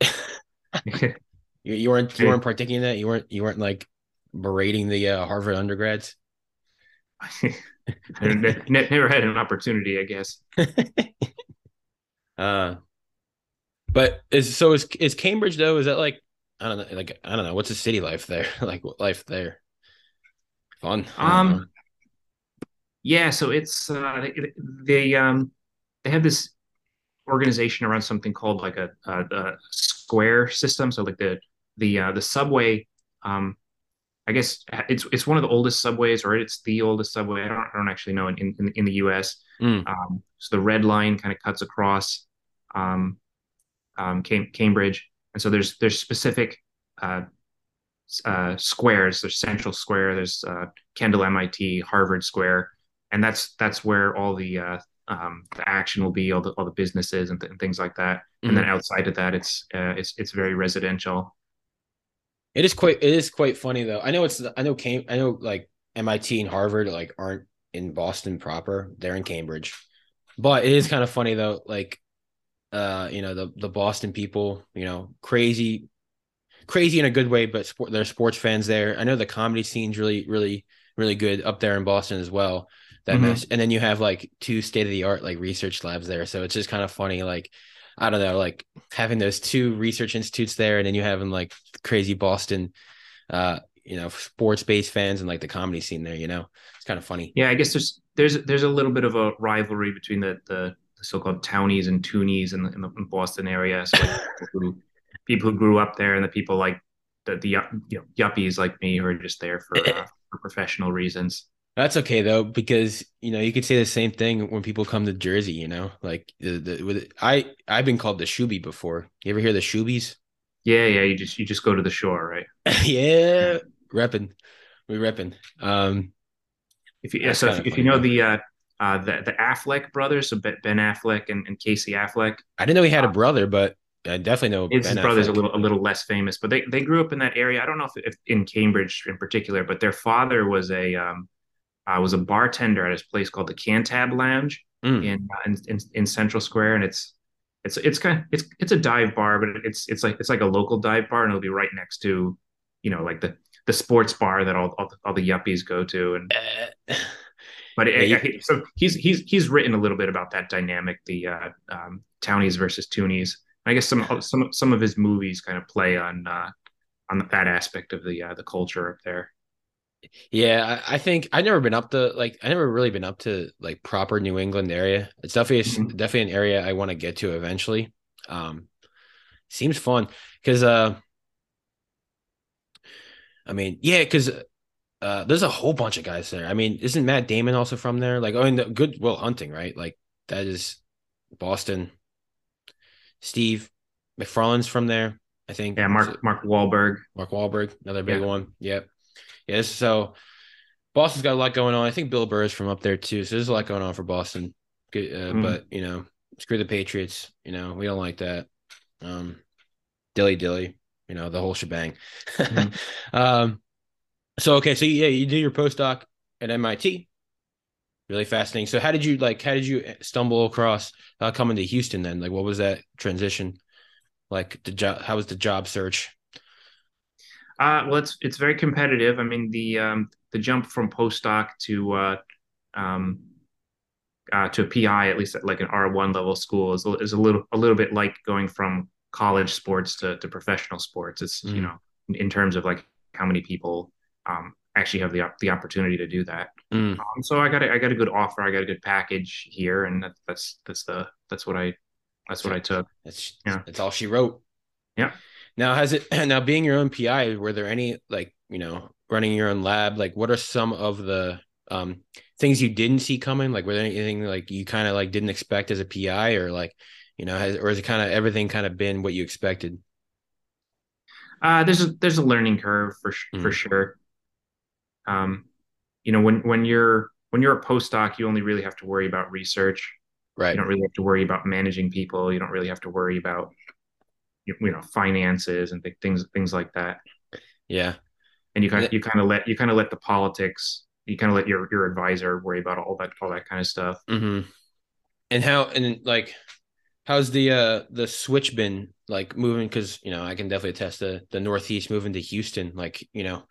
You, you weren't you weren't partaking in that. You weren't you weren't like berating the uh, Harvard undergrads. Never had an opportunity, I guess. uh, but is so is is Cambridge though? Is that like I don't know, like I don't know, what's the city life there? like life there? Fun. Um. Yeah, so it's uh, they, they um they have this organization around something called like a, a, a square system. So like the the uh, the subway. Um, I guess it's it's one of the oldest subways, or it's the oldest subway. I don't I don't actually know in in, in the U.S. Mm. Um, so the red line kind of cuts across um, um, Cam- Cambridge, and so there's there's specific uh, uh, squares. There's Central Square. There's uh, Kendall MIT, Harvard Square, and that's that's where all the uh, um, the action will be, all the all the businesses and, th- and things like that. Mm-hmm. And then outside of that, it's uh, it's it's very residential. It is quite it is quite funny though. I know it's I know came I know like MIT and Harvard like aren't in Boston proper. They're in Cambridge. But it is kind of funny though, like uh, you know, the the Boston people, you know, crazy crazy in a good way, but sport, they're sports fans there. I know the comedy scene's really, really, really good up there in Boston as well. That mm-hmm. and then you have like two state of the art like research labs there, so it's just kind of funny. Like I don't know, like having those two research institutes there, and then you having like crazy Boston, uh, you know, sports based fans and like the comedy scene there. You know, it's kind of funny. Yeah, I guess there's there's there's a little bit of a rivalry between the the, the so-called townies and toonies in the, in the Boston area. So like people, who, people who grew up there and the people like the the you know, yuppies like me who are just there for uh, for professional reasons. That's okay though, because you know you could say the same thing when people come to Jersey. You know, like the, the with I I've been called the Shooby before. You ever hear the Shoobies? Yeah, yeah. You just you just go to the shore, right? yeah, repping, we repping. Um, if you yeah, so if, if, you know the uh, uh the the Affleck brothers, so Ben Affleck and, and Casey Affleck. I didn't know he had a uh, brother, but I definitely know his ben brother's Affleck. a little a little less famous, but they they grew up in that area. I don't know if, if in Cambridge in particular, but their father was a um I was a bartender at this place called the Cantab Lounge mm. in, uh, in, in in Central Square, and it's it's it's kind of it's it's a dive bar, but it's it's like it's like a local dive bar, and it'll be right next to, you know, like the the sports bar that all all, all the yuppies go to, and. Uh, but it, yeah, you, so he's he's he's written a little bit about that dynamic, the uh, um, townies versus toonies. I guess some some some of his movies kind of play on uh, on that aspect of the uh, the culture up there. Yeah, I, think I've never been up to like I never really been up to like proper New England area. It's definitely mm-hmm. definitely an area I want to get to eventually. Um, seems fun because uh, I mean, yeah, because uh, there's a whole bunch of guys there. I mean, isn't Matt Damon also from there? Like, oh, and the Good Will Hunting, right? Like that is Boston. Steve McFarland's from there, I think. Yeah, Mark Mark Wahlberg. Mark Wahlberg, another big yeah. one. Yep. Yes. So Boston's got a lot going on. I think Bill Burr is from up there too. So there's a lot going on for Boston. Uh, mm. But you know, screw the Patriots. You know, we don't like that. Um, dilly dilly. You know, the whole shebang. Mm. um, so okay, so yeah, you do your postdoc at MIT. Really fascinating. So how did you like? How did you stumble across uh, coming to Houston? Then, like, what was that transition? Like the job? How was the job search? Uh, well, it's it's very competitive. I mean, the um, the jump from postdoc to uh, um, uh, to a PI, at least at like an R one level school, is is a little a little bit like going from college sports to, to professional sports. It's mm. you know in, terms of like how many people um, actually have the the opportunity to do that. Mm. Um, so I got a, I got a good offer. I got a good package here, and that, that's that's the that's what I that's what I took. That's yeah. That's all she wrote. Yeah. Now, has it now being your own PI? Were there any like you know running your own lab? Like, what are some of the um, things you didn't see coming? Like, were there anything like you kind of like didn't expect as a PI, or like you know, has or has it kind of everything kind of been what you expected? Uh, there's a there's a learning curve for mm. for sure. Um, you know, when when you're when you're a postdoc, you only really have to worry about research. Right. You don't really have to worry about managing people. You don't really have to worry about you know finances and things things like that. Yeah, and you kind of you kind of let you kind of let the politics. You kind of let your your advisor worry about all that all that kind of stuff. Mm-hmm. And how and like how's the uh the switch been like moving? Because you know I can definitely attest the the Northeast moving to Houston. Like you know,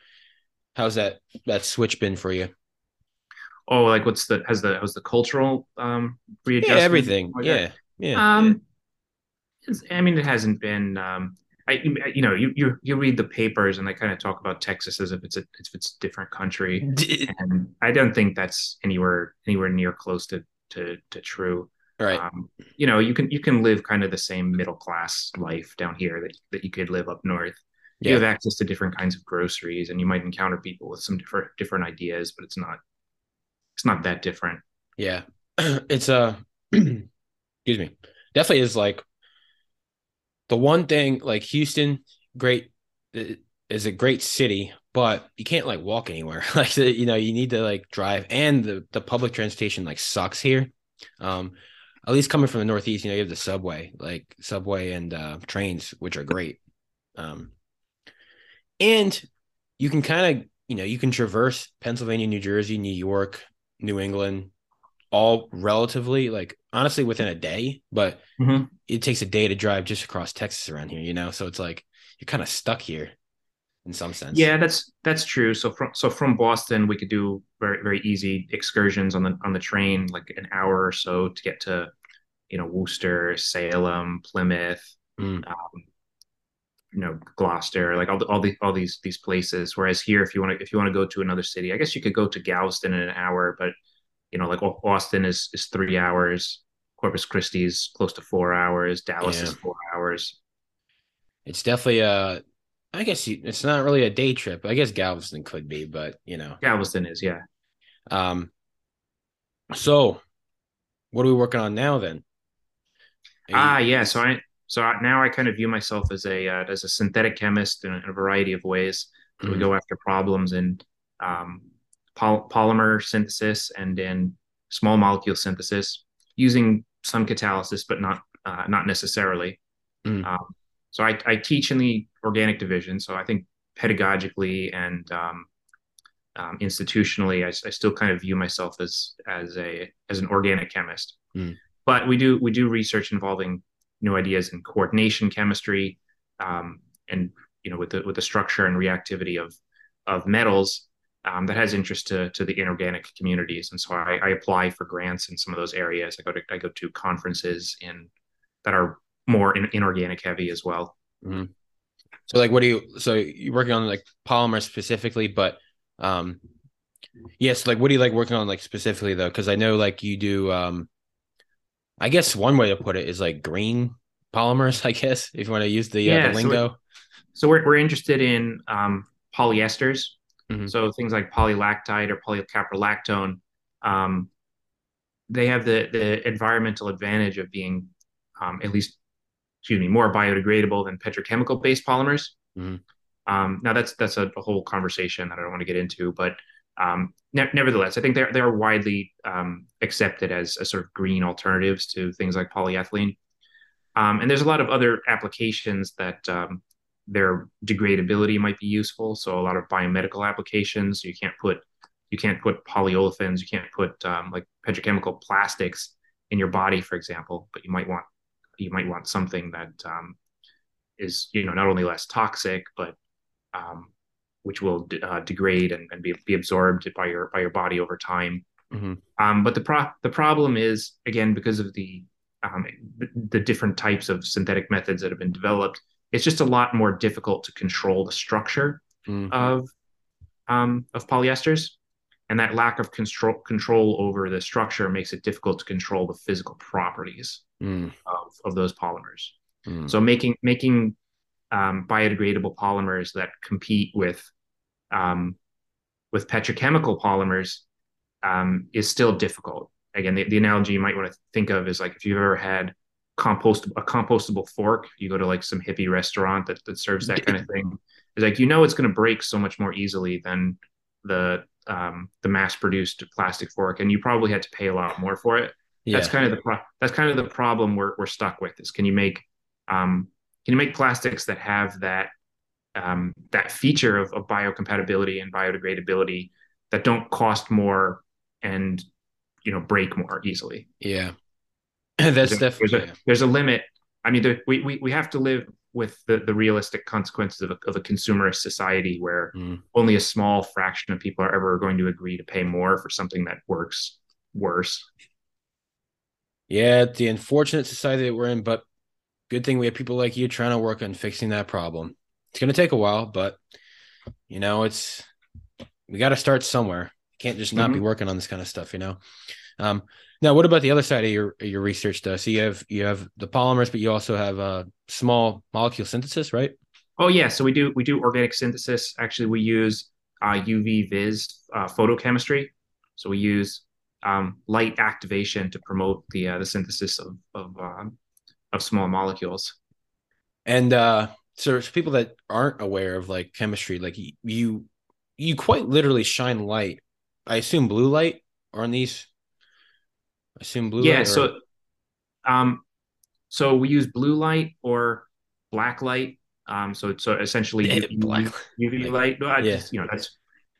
how's that that switch been for you? Oh, like what's the has the has the cultural um readjustment? Yeah, everything. yeah, yeah. Um, I mean, it hasn't been. Um, I, you know, you, you you read the papers and they kind of talk about Texas as if it's a if it's a different country, and I don't think that's anywhere anywhere near close to to to true. Right. Um, you know, you can you can live kind of the same middle class life down here that that you could live up north. Yeah. You have access to different kinds of groceries, and you might encounter people with some different different ideas, but it's not it's not that different. Yeah, it's a uh, excuse me, definitely is like the one thing like Houston, great is a great city, but you can't like walk anywhere. like you know, you need to like drive, and the the public transportation like sucks here. Um, at least coming from the Northeast, you know, you have the subway, like subway and uh, trains, which are great. Um, and you can kind of, you know, you can traverse Pennsylvania, New Jersey, New York, New England, all relatively like honestly within a day, but mm-hmm. it takes a day to drive just across Texas around here, you know? So it's like you're kind of stuck here in some sense. Yeah, that's that's true. So from so from Boston, we could do very very easy excursions on the on the train, like an hour or so to get to you know Worcester, Salem, Plymouth, Mm. um, you know Gloucester, like all the, all the all these these places. Whereas here, if you want to if you want to go to another city, I guess you could go to Galveston in an hour, but you know like Austin is is three hours, Corpus Christi is close to four hours, Dallas Yeah. is four hours. It's definitely a. I guess it's not really a day trip. I guess Galveston could be, but you know. Galveston is yeah. Um. So, what are we working on now then? Are Ah, you- yeah. So I so now I kind of view myself as a uh, as a synthetic chemist in a, in a variety of ways. So we go after problems and um, pol polymer synthesis and in small molecule synthesis using some catalysis, but not uh, not necessarily. Mm. Um, so I, I teach in the organic division. So I think pedagogically and um, um, institutionally, I, I still kind of view myself as as a as an organic chemist. Mm. But we do we do research involving new ideas in coordination chemistry, um, and you know with the with the structure and reactivity of of metals um, that has interest to to the inorganic communities. And so I, I apply for grants in some of those areas. I go to I go to conferences in that are more in, inorganic heavy as well. Mhm. So, like, what do you? So you're working on like polymer specifically, but um, yes, like, what do you like working on like specifically though? Because I know like you do. Um, I guess one way to put it is like green polymers. I guess if you want to use the, uh, Yeah, the so lingo. So we're we're interested in um, polyesters. Mhm. So things like polylactide or polycaprolactone, um, they have the the environmental advantage of being um, at least, excuse me, more biodegradable than petrochemical based polymers. Mhm. Um, now that's that's a, a whole conversation that I don't want to get into, but um, ne- nevertheless, I think they're they're widely um, accepted as, as sort of green alternatives to things like polyethylene. Um, and there's a lot of other applications that um, their degradability might be useful. So a lot of biomedical applications. You can't put you can't put polyolefins. You can't put um, like petrochemical plastics in your body, for example. But you might want you might want something that um, is you know not only less toxic but um, which will uh, degrade and, and be, be absorbed by your by your body over time. Mhm. Um, but the pro- the problem is again because of the, um, the the different types of synthetic methods that have been developed, it's just a lot more difficult to control the structure Mm. of um, of polyesters, and that lack of control control over the structure makes it difficult to control the physical properties Mm. of, of those polymers. Mm. So making making um, biodegradable polymers that compete with um, with petrochemical polymers um, is still difficult. Again, the, the analogy you might want to think of is like if you've ever had compost a compostable fork, you go to like some hippie restaurant that, that serves that kind of thing. It's like you know it's going to break so much more easily than the um, the mass produced plastic fork, and you probably had to pay a lot more for it yeah. that's kind of the pro- that's kind of the problem we're we're stuck with is can you make um, can you make plastics that have that um, that feature of, of biocompatibility and biodegradability that don't cost more and you know break more easily yeah. That's there's a, definitely there's a, there's a limit i mean there, we, we we have to live with the, the realistic consequences of a, of a consumerist society where Mm. only a small fraction of people are ever going to agree to pay more for something that works worse Yeah, the unfortunate society that we're in, but good thing we have people like you trying to work on fixing that problem. It's going to take a while, but you know, it's we got to start somewhere. Can't just not be Mhm. working on this kind of stuff, you know. Um, now, what about the other side of your your research, though? So you have you have the polymers, but you also have uh, small molecule synthesis, right? Oh yeah, so we do we do organic synthesis. Actually, we use uh, UV vis uh, photochemistry. So we use um, light activation to promote the uh, the synthesis of of, um, of small molecules. And uh, so for people that aren't aware of like chemistry, like you you quite literally shine light. I assume blue light on these. I assume blue yeah, light. or- so um, so we use blue light or black light. Um, so so essentially Yeah, UV, black- UV light. I yeah. just, you know that's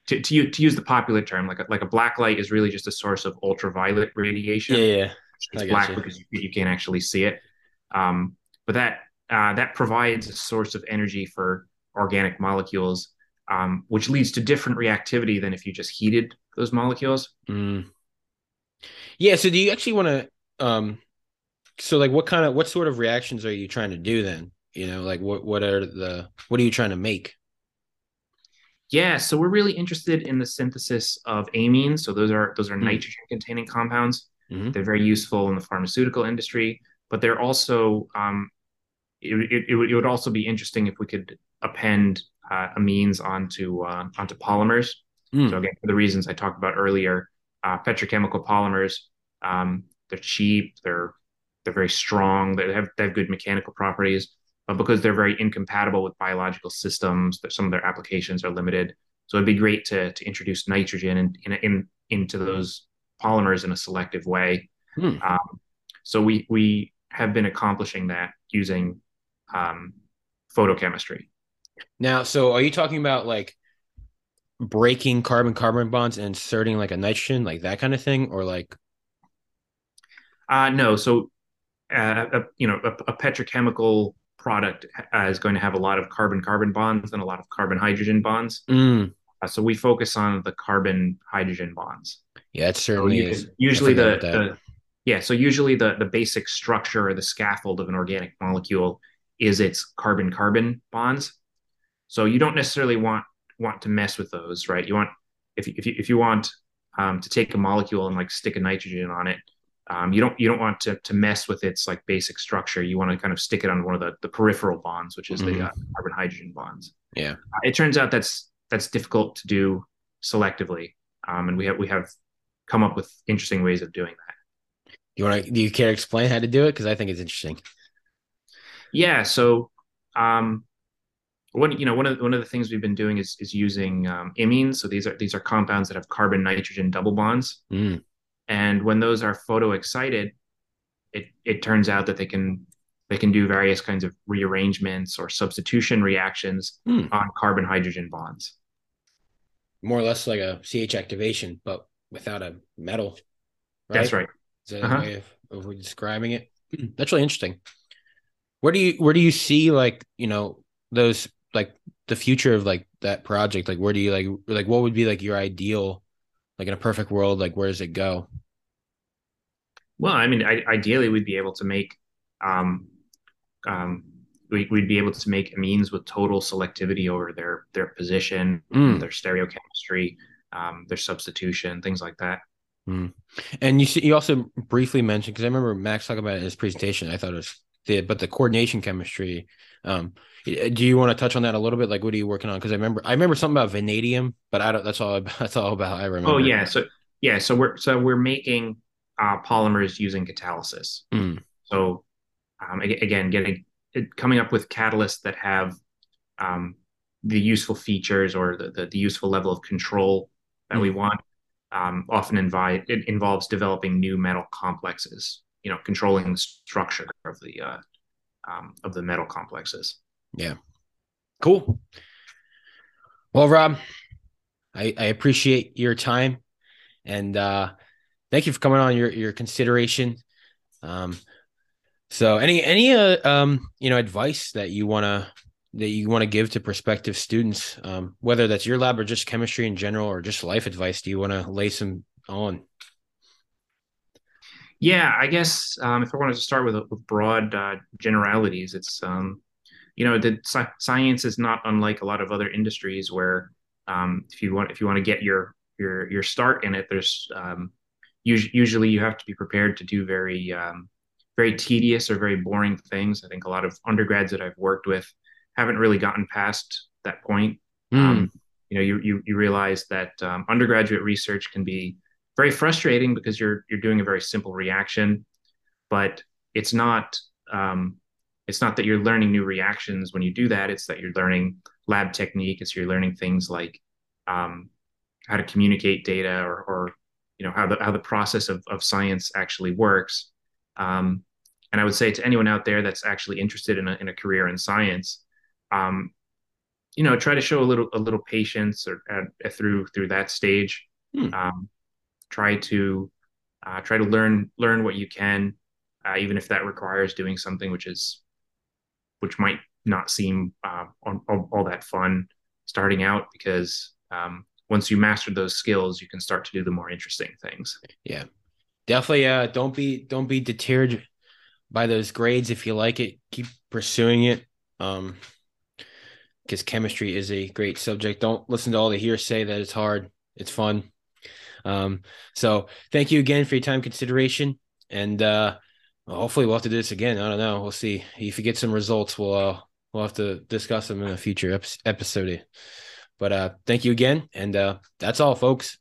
to to use, to use the popular term like a, like a black light is really just a source of ultraviolet radiation. yeah, yeah, it's black gotcha. because you, you can't actually see it. Um, but that uh, that provides a source of energy for organic molecules, um, which leads to different reactivity than if you just heated those molecules. Mm. Yeah. So do you actually want to um so like what kind of what sort of reactions are you trying to do then? You know, like what what are the what are you trying to make? Yeah, so we're really interested in the synthesis of amines. So those are those are mm. nitrogen containing compounds. Mm-hmm. They're very useful in the pharmaceutical industry, but they're also um, it, it, it, would, it would also be interesting if we could append uh, amines onto uh, onto polymers. Mm. So again, for the reasons I talked about earlier, uh, petrochemical polymers um, they're cheap, they're they're very strong, they have they have good mechanical properties, but because they're very incompatible with biological systems, that some of their applications are limited. So it'd be great to to introduce nitrogen in, in, in into those polymers in a selective way. Hmm. Um, so we we have been accomplishing that using um, photochemistry. Now, so are you talking about like breaking carbon carbon bonds and inserting like a nitrogen, like that kind of thing, or like? Uh, no. So, uh, a, you know, a, a petrochemical product uh, is going to have a lot of carbon carbon bonds and a lot of carbon hydrogen bonds. Mm. Uh, so we focus on the carbon hydrogen bonds. Yeah, it certainly so is. Usually the, the yeah, so usually the the basic structure or the scaffold of an organic molecule is its carbon carbon bonds. So you don't necessarily want want to mess with those, right? You want if you, if you if you want um, to take a molecule and like stick a nitrogen on it, um, you don't you don't want to to mess with its like basic structure. You want to kind of stick it on one of the the peripheral bonds, which is mm-hmm. the uh, carbon hydrogen bonds. Yeah, uh, it turns out that's that's difficult to do selectively, um, and we have we have come up with interesting ways of doing that. You want to? Do you care to explain how to do it? Because I think it's interesting. Yeah. So, um, one you know one of one of the things we've been doing is is using um, imines. So these are these are compounds that have carbon nitrogen double bonds, mm. and when those are photo excited, it it turns out that they can they can do various kinds of rearrangements or substitution reactions mm. on carbon hydrogen bonds. More or less like a CH activation, but without a metal. Right? That's right. Is that uh-huh. a way of, of describing it? That's really interesting. Where do you where do you see like you know those like the future of like that project like where do you like like what would be like your ideal like in a perfect world like where does it go well i mean I, ideally we'd be able to make um um we, would be able to make amines with total selectivity over their their position mm. their stereochemistry um, their substitution things like that mm. and you see, you also briefly mentioned because i remember max talking about it in his presentation i thought it was the but the coordination chemistry um do you want to touch on that a little bit? Like, what are you working on? Because I remember I remember something about vanadium, but I don't. That's all. That's all about. I remember. Oh yeah. So yeah. So we're so we're making uh, polymers using catalysis. Mm. So um, again, getting coming up with catalysts that have um, the useful features or the, the, the useful level of control that mm. we want. Um, often invite it involves developing new metal complexes. You know, controlling the structure of the uh, um, of the metal complexes. Yeah. Cool. Well, Rob, I, I appreciate your time and uh, thank you for coming on your, your consideration. Um, so any, any, uh, um, you know, advice that you want to, that you want to give to prospective students, um, whether that's your lab or just chemistry in general, or just life advice, do you want to lay some on? Yeah, I guess um, if I wanted to start with, with broad uh, generalities, it's um, you know, the science is not unlike a lot of other industries where um, if you want if you want to get your your your start in it, there's um, usually, usually you have to be prepared to do very um, very tedious or very boring things. I think a lot of undergrads that I've worked with haven't really gotten past that point. Mm. you know, you you you realize that um, undergraduate research can be very frustrating because you're you're doing a very simple reaction, but it's not um, it's not that you're learning new reactions when you do that. It's that you're learning lab technique. It's you're learning things like um, how to communicate data or, or you know how the how the process of, of science actually works. Um, and i would say to anyone out there that's actually interested in a, in a career in science um, you know try to show a little a little patience or uh, through through that stage. Hmm. Um, try to uh, try to learn learn what you can uh, even if that requires doing something which is which might not seem uh, all, all, that fun starting out because um, once you master those skills, you can start to do the more interesting things. Yeah, definitely. Uh, don't be don't be deterred by those grades if you like it. Keep pursuing it. Um, because chemistry is a great subject. Don't listen to all the hearsay that it's hard. It's fun. Um, so thank you again for your time consideration. And uh hopefully we'll have to do this again. I don't know. We'll see. If you get some results, we'll uh we'll have to discuss them in a future episode. But uh thank you again. And uh that's all folks.